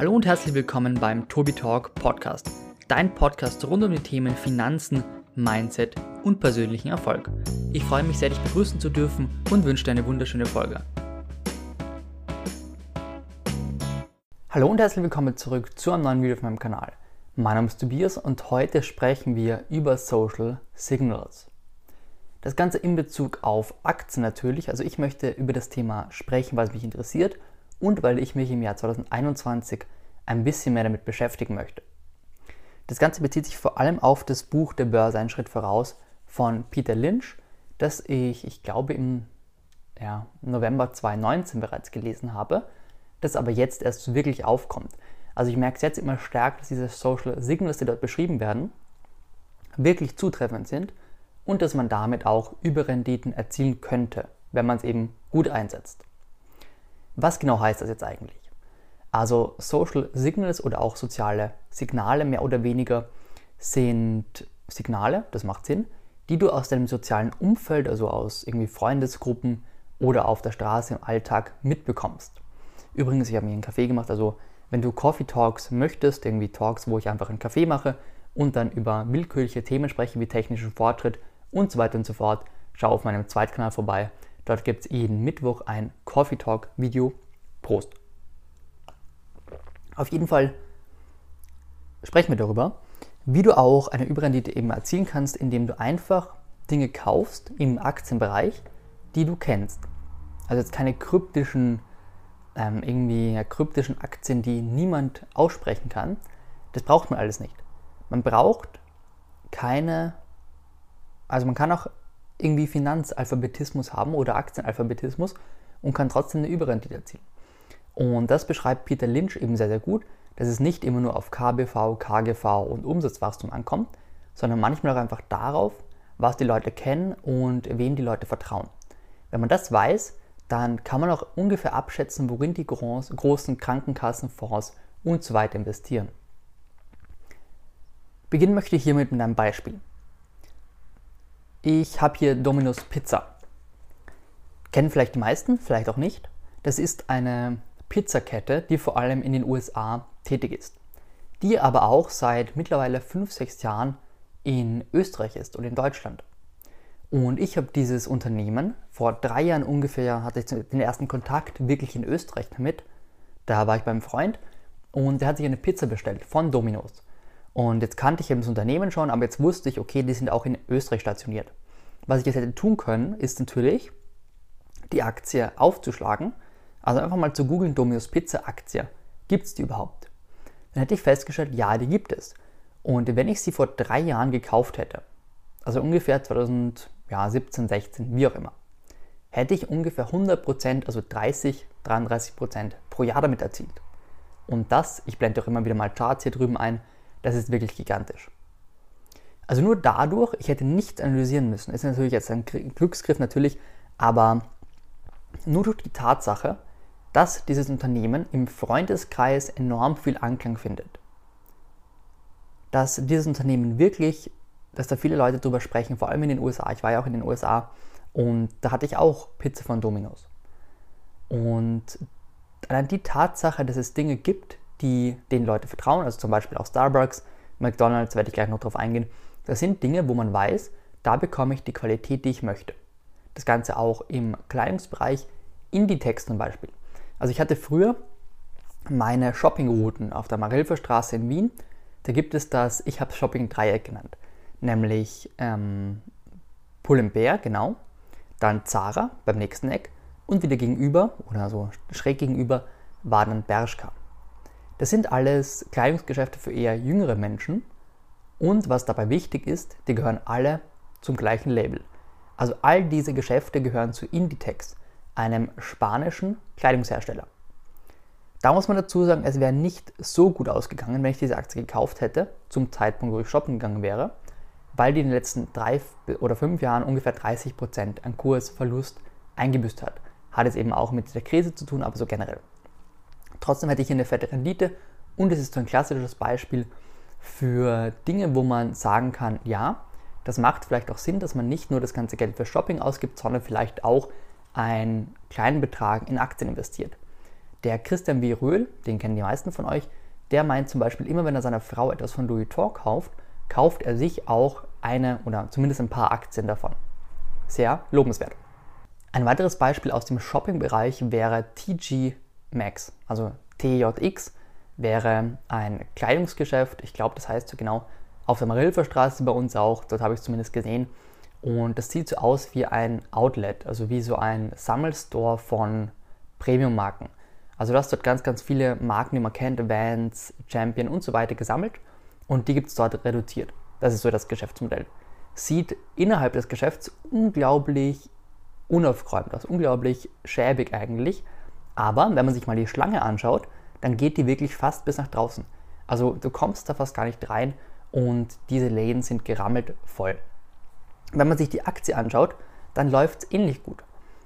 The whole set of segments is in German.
Hallo und herzlich willkommen beim Tobi Talk Podcast, dein Podcast rund um die Themen Finanzen, Mindset und persönlichen Erfolg. Ich freue mich sehr, dich begrüßen zu dürfen und wünsche dir eine wunderschöne Folge. Hallo und herzlich willkommen zurück zu einem neuen Video auf meinem Kanal. Mein Name ist Tobias und heute sprechen wir über Social Signals. Das Ganze in Bezug auf Aktien natürlich. Also ich möchte über das Thema sprechen, weil es mich interessiert und weil ich mich im Jahr 2021 ein bisschen mehr damit beschäftigen möchte. Das Ganze bezieht sich vor allem auf das Buch Der Börse ein Schritt voraus von Peter Lynch, das ich, ich glaube, im ja, November 2019 bereits gelesen habe, das aber jetzt erst wirklich aufkommt. Also ich merke es jetzt immer stärker, dass diese Social Signals, die dort beschrieben werden, wirklich zutreffend sind und dass man damit auch Überrenditen erzielen könnte, wenn man es eben gut einsetzt. Was genau heißt das jetzt eigentlich? Also Social Signals oder auch soziale Signale mehr oder weniger sind Signale, das macht Sinn, die du aus deinem sozialen Umfeld, also aus irgendwie Freundesgruppen oder auf der Straße im Alltag mitbekommst. Übrigens, ich habe mir einen Kaffee gemacht, also wenn du Coffee Talks möchtest, irgendwie Talks, wo ich einfach einen Kaffee mache und dann über willkürliche Themen spreche wie technischen Fortschritt und so weiter und so fort, schau auf meinem Zweitkanal vorbei. Dort gibt es jeden Mittwoch ein Coffee Talk Video. Prost! Auf jeden Fall sprechen wir darüber, wie du auch eine Überrendite eben erzielen kannst, indem du einfach Dinge kaufst im Aktienbereich, die du kennst. Also jetzt keine kryptischen, ähm, irgendwie ja, kryptischen Aktien, die niemand aussprechen kann. Das braucht man alles nicht. Man braucht keine, also man kann auch irgendwie Finanzalphabetismus haben oder Aktienalphabetismus und kann trotzdem eine Überrendite erzielen. Und das beschreibt Peter Lynch eben sehr, sehr gut, dass es nicht immer nur auf KBV, KGV und Umsatzwachstum ankommt, sondern manchmal auch einfach darauf, was die Leute kennen und wem die Leute vertrauen. Wenn man das weiß, dann kann man auch ungefähr abschätzen, worin die großen Krankenkassenfonds und so weiter investieren. Beginnen möchte ich hiermit mit einem Beispiel. Ich habe hier Domino's Pizza. Kennen vielleicht die meisten, vielleicht auch nicht. Das ist eine Pizzakette, die vor allem in den USA tätig ist, die aber auch seit mittlerweile 5, 6 Jahren in Österreich ist und in Deutschland. Und ich habe dieses Unternehmen vor drei Jahren ungefähr, hatte ich den ersten Kontakt wirklich in Österreich damit. Da war ich beim Freund und der hat sich eine Pizza bestellt von Domino's. Und jetzt kannte ich eben das Unternehmen schon, aber jetzt wusste ich, okay, die sind auch in Österreich stationiert. Was ich jetzt hätte tun können, ist natürlich, die Aktie aufzuschlagen also einfach mal zu googeln, Domino's Pizza Aktie. Gibt es die überhaupt? Dann hätte ich festgestellt, ja, die gibt es. Und wenn ich sie vor drei Jahren gekauft hätte, also ungefähr 2017, 16, wie auch immer, hätte ich ungefähr 100%, also 30, 33% pro Jahr damit erzielt. Und das, ich blende auch immer wieder mal Charts hier drüben ein, das ist wirklich gigantisch. Also nur dadurch, ich hätte nichts analysieren müssen. Ist natürlich jetzt ein Glücksgriff natürlich, aber nur durch die Tatsache, dass dieses Unternehmen im Freundeskreis enorm viel Anklang findet. Dass dieses Unternehmen wirklich, dass da viele Leute drüber sprechen, vor allem in den USA. Ich war ja auch in den USA und da hatte ich auch Pizza von Domino's. Und allein die Tatsache, dass es Dinge gibt, die den Leute vertrauen, also zum Beispiel auch Starbucks, McDonald's, werde ich gleich noch drauf eingehen, das sind Dinge, wo man weiß, da bekomme ich die Qualität, die ich möchte. Das Ganze auch im Kleidungsbereich, Inditex zum Beispiel. Also ich hatte früher meine Shoppingrouten auf der Marilferstraße in Wien. Da gibt es das, ich habe Shopping-Dreieck genannt, nämlich ähm, Pull&Bear, genau, dann Zara beim nächsten Eck und wieder gegenüber oder so schräg gegenüber war dann Bershka. Das sind alles Kleidungsgeschäfte für eher jüngere Menschen und was dabei wichtig ist, die gehören alle zum gleichen Label. Also all diese Geschäfte gehören zu Inditex, einem spanischen Kleidungshersteller. Da muss man dazu sagen, es wäre nicht so gut ausgegangen, wenn ich diese Aktie gekauft hätte, zum Zeitpunkt, wo ich shoppen gegangen wäre, weil die in den letzten drei oder fünf Jahren ungefähr 30 Prozent an Kursverlust eingebüßt hat. Hat es eben auch mit der Krise zu tun, aber so generell. Trotzdem hätte ich hier eine fette Rendite und es ist so ein klassisches Beispiel für Dinge, wo man sagen kann, ja, das macht vielleicht auch Sinn, dass man nicht nur das ganze Geld für Shopping ausgibt, sondern vielleicht auch einen kleinen Betrag in Aktien investiert. Der Christian W. Röhl, den kennen die meisten von euch, der meint zum Beispiel, immer wenn er seiner Frau etwas von Louis Vuitton kauft, kauft er sich auch eine oder zumindest ein paar Aktien davon. Sehr lobenswert. Ein weiteres Beispiel aus dem Shopping-Bereich wäre TG Maxx, also TJX wäre ein Kleidungsgeschäft, ich glaube, das heißt so genau auf der Marilfer Straße bei uns auch, dort habe ich es zumindest gesehen. Und das sieht so aus wie ein Outlet, also wie so ein Sammelstore von Premium-Marken. Also du hast dort ganz, ganz viele Marken, die man kennt, Vans, Champion und so weiter gesammelt und die gibt es dort reduziert. Das ist so das Geschäftsmodell. Sieht innerhalb des Geschäfts unglaublich unaufgeräumt aus, unglaublich schäbig eigentlich. Aber wenn man sich mal die Schlange anschaut, dann geht die wirklich fast bis nach draußen. Also du kommst da fast gar nicht rein und diese Läden sind gerammelt voll. Wenn man sich die Aktie anschaut, dann läuft es ähnlich gut.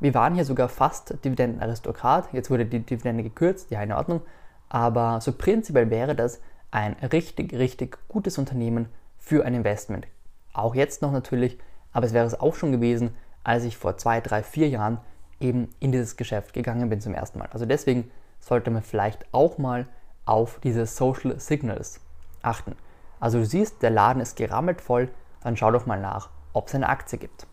Wir waren hier sogar fast Dividendenaristokrat, jetzt wurde die Dividende gekürzt, ja in Ordnung, aber so prinzipiell wäre das ein richtig, richtig gutes Unternehmen für ein Investment. Auch jetzt noch natürlich, aber es wäre es auch schon gewesen, als ich vor zwei, drei, vier Jahren eben in dieses Geschäft gegangen bin zum ersten Mal. Also deswegen sollte man vielleicht auch mal auf diese Social Signals achten. Also du siehst, der Laden ist gerammelt voll, dann schau doch mal nach, ob es eine Aktie gibt.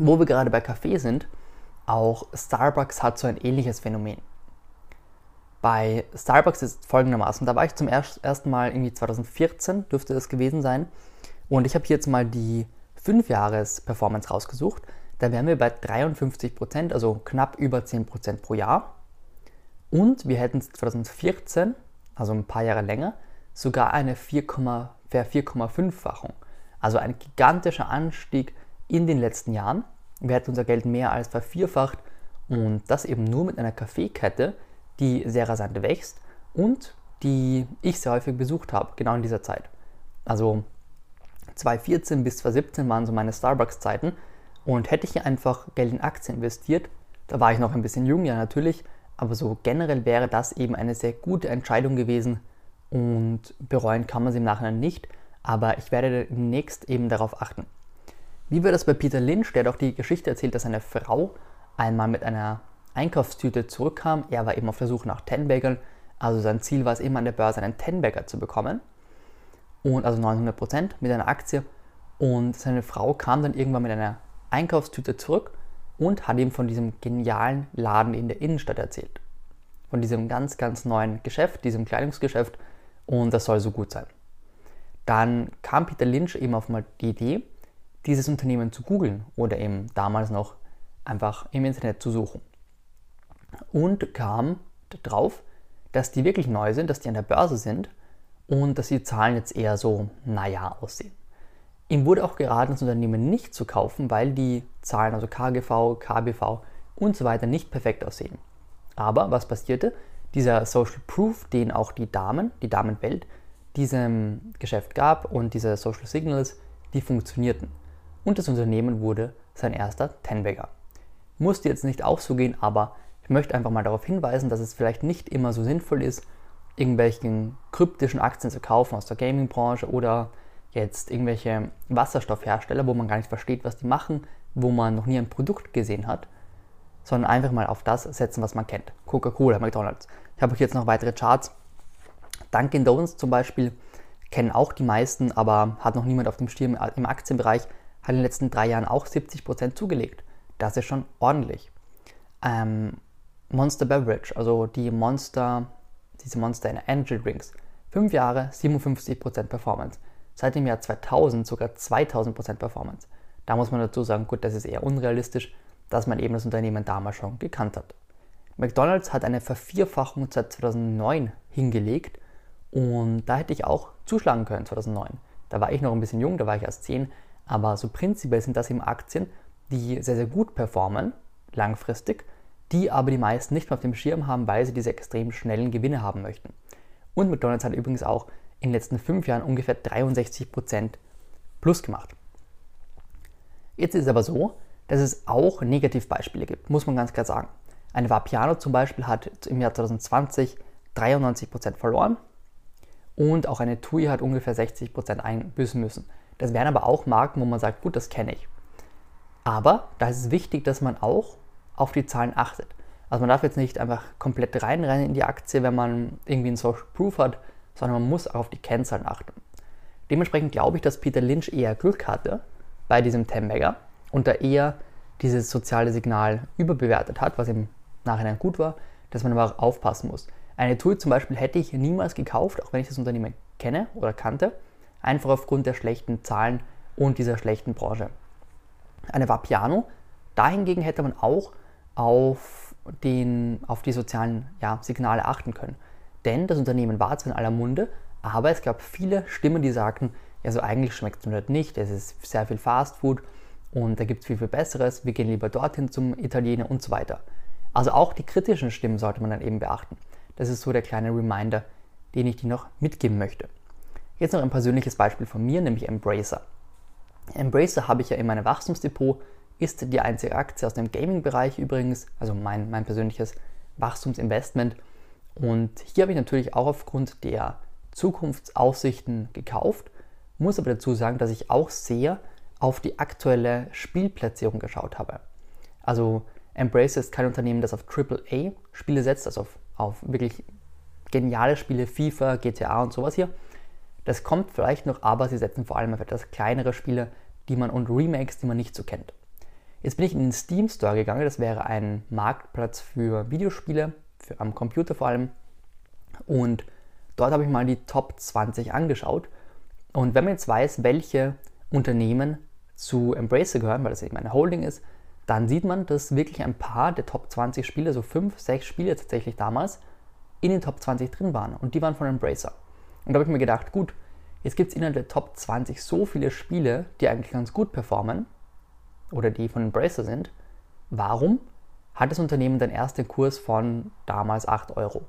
Wo wir gerade bei Kaffee sind, auch Starbucks hat so ein ähnliches Phänomen. Bei Starbucks ist es folgendermaßen, da war ich zum ersten Mal irgendwie 2014, dürfte das gewesen sein, und ich habe hier jetzt mal die 5-Jahres-Performance rausgesucht. Da wären wir bei 53%, also knapp über 10% pro Jahr. Und wir hätten 2014, also ein paar Jahre länger, sogar eine 4,5-fachung. Also ein gigantischer Anstieg in den letzten Jahren. Wir hätten unser Geld mehr als vervierfacht und das eben nur mit einer Kaffeekette, die sehr rasant wächst und die ich sehr häufig besucht habe, genau in dieser Zeit. Also 2014 bis 2017 waren so meine Starbucks-Zeiten und hätte ich hier einfach Geld in Aktien investiert, da war ich noch ein bisschen jung, ja natürlich, aber so generell wäre das eben eine sehr gute Entscheidung gewesen und bereuen kann man sie im Nachhinein nicht, aber ich werde demnächst eben darauf achten. Wie war das bei Peter Lynch, der doch die Geschichte erzählt, dass seine Frau einmal mit einer Einkaufstüte zurückkam. Er war eben auf der Suche nach Tenbaggern, also sein Ziel war es eben an der Börse einen Tenbagger zu bekommen. Und also 900% mit einer Aktie. Und seine Frau kam dann irgendwann mit einer Einkaufstüte zurück und hat ihm von diesem genialen Laden in der Innenstadt erzählt. Von diesem ganz, ganz neuen Geschäft, diesem Kleidungsgeschäft und das soll so gut sein. Dann kam Peter Lynch eben auf mal die Idee, dieses Unternehmen zu googeln oder eben damals noch einfach im Internet zu suchen. Und kam darauf, dass die wirklich neu sind, dass die an der Börse sind und dass die Zahlen jetzt eher so, naja, aussehen. Ihm wurde auch geraten, das Unternehmen nicht zu kaufen, weil die Zahlen, also KGV, KBV und so weiter, nicht perfekt aussehen. Aber was passierte? Dieser Social Proof, den auch die Damen, die Damenwelt, diesem Geschäft gab und diese Social Signals, die funktionierten. Und das Unternehmen wurde sein erster Tenbagger. Musste jetzt nicht auch so gehen, aber ich möchte einfach mal darauf hinweisen, dass es vielleicht nicht immer so sinnvoll ist, irgendwelchen kryptischen Aktien zu kaufen aus der Gaming-Branche oder jetzt irgendwelche Wasserstoffhersteller, wo man gar nicht versteht, was die machen, wo man noch nie ein Produkt gesehen hat, sondern einfach mal auf das setzen, was man kennt. Coca-Cola, McDonald's. Ich habe euch jetzt noch weitere Charts. Dunkin' Donuts zum Beispiel kennen auch die meisten, aber hat noch niemand auf dem Schirm im Aktienbereich, hat in den letzten drei Jahren auch 70% zugelegt. Das ist schon ordentlich. Ähm, Monster Beverage, also die Monster, diese Monster Energy Drinks, 5 Jahre 57% Performance seit dem Jahr 2000 sogar 2000% Performance. Da muss man dazu sagen, gut, das ist eher unrealistisch, dass man eben das Unternehmen damals schon gekannt hat. McDonald's hat eine Vervierfachung seit 2009 hingelegt und da hätte ich auch zuschlagen können 2009. Da war ich noch ein bisschen jung, da war ich erst 10, aber so prinzipiell sind das eben Aktien, die sehr, sehr gut performen, langfristig, die aber die meisten nicht mehr auf dem Schirm haben, weil sie diese extrem schnellen Gewinne haben möchten. Und McDonald's hat übrigens auch in den letzten fünf Jahren ungefähr 63% plus gemacht. Jetzt ist es aber so, dass es auch Negativbeispiele gibt, muss man ganz klar sagen. Eine Vapiano zum Beispiel hat im Jahr 2020 93% verloren und auch eine TUI hat ungefähr 60% einbüßen müssen. Das wären aber auch Marken, wo man sagt, gut, das kenne ich. Aber da ist es wichtig, dass man auch auf die Zahlen achtet. Also man darf jetzt nicht einfach komplett reinrennen in die Aktie, wenn man irgendwie einen Social Proof hat, sondern man muss auch auf die Kennzahlen achten. Dementsprechend glaube ich, dass Peter Lynch eher Glück hatte bei diesem Tembeger und da eher dieses soziale Signal überbewertet hat, was im Nachhinein gut war, dass man aber auch aufpassen muss. Eine TUI zum Beispiel hätte ich niemals gekauft, auch wenn ich das Unternehmen kenne oder kannte, einfach aufgrund der schlechten Zahlen und dieser schlechten Branche. Eine Vapiano, dahingegen hätte man auch auf, den, auf die sozialen ja, Signale achten können. Denn das Unternehmen war zwar in aller Munde, aber es gab viele Stimmen, die sagten, ja, so eigentlich schmeckt es mir dort nicht, es ist sehr viel Fastfood und da gibt es viel, viel Besseres, wir gehen lieber dorthin zum Italiener und so weiter. Also auch die kritischen Stimmen sollte man dann eben beachten. Das ist so der kleine Reminder, den ich dir noch mitgeben möchte. Jetzt noch ein persönliches Beispiel von mir, nämlich Embracer. Embracer habe ich ja in meinem Wachstumsdepot, ist die einzige Aktie aus dem Gaming-Bereich übrigens, also mein, mein persönliches Wachstumsinvestment. Und hier habe ich natürlich auch aufgrund der Zukunftsaussichten gekauft, muss aber dazu sagen, dass ich auch sehr auf die aktuelle Spielplatzierung geschaut habe. Also Embracer ist kein Unternehmen, das auf AAA-Spiele setzt, also auf, auf wirklich geniale Spiele, FIFA, GTA und sowas hier. Das kommt vielleicht noch, aber sie setzen vor allem auf etwas kleinere Spiele, die man und Remakes, die man nicht so kennt. Jetzt bin ich in den Steam Store gegangen, das wäre ein Marktplatz für Videospiele, für, am Computer vor allem. Und dort habe ich mal die Top 20 angeschaut. Und wenn man jetzt weiß, welche Unternehmen zu Embracer gehören, weil das eben eine Holding ist, dann sieht man, dass wirklich ein paar der Top 20 Spiele, so 5, 6 Spiele tatsächlich damals, in den Top 20 drin waren. Und die waren von Embracer. Und da habe ich mir gedacht, gut, jetzt gibt es innerhalb der Top 20 so viele Spiele, die eigentlich ganz gut performen oder die von Embracer sind. Warum hat das Unternehmen dann erst den Kurs von damals 8 Euro?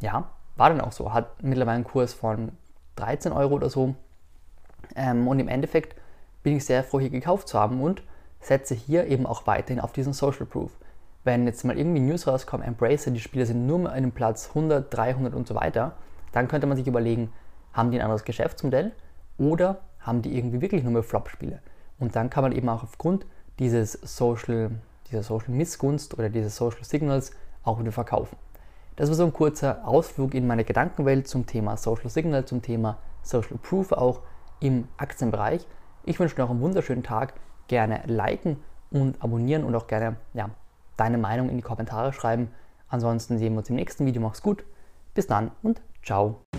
Ja, war dann auch so. Hat mittlerweile einen Kurs von 13 Euro oder so. Ähm, und im Endeffekt bin ich sehr froh, hier gekauft zu haben und setze hier eben auch weiterhin auf diesen Social Proof. Wenn jetzt mal irgendwie News rauskommt, Embracer, die Spiele sind nur mal einem Platz 100, 300 und so weiter, dann könnte man sich überlegen, haben die ein anderes Geschäftsmodell oder haben die irgendwie wirklich nur mehr Flop-Spiele? Und dann kann man eben auch aufgrund dieses Social, dieser Social Missgunst oder dieses Social Signals auch wieder verkaufen. Das war so ein kurzer Ausflug in meine Gedankenwelt zum Thema Social Signal, zum Thema Social Proof auch im Aktienbereich. Ich wünsche dir noch einen wunderschönen Tag. Gerne liken und abonnieren und auch gerne ja, deine Meinung in die Kommentare schreiben. Ansonsten sehen wir uns im nächsten Video. Mach's gut. Bis dann und ciao.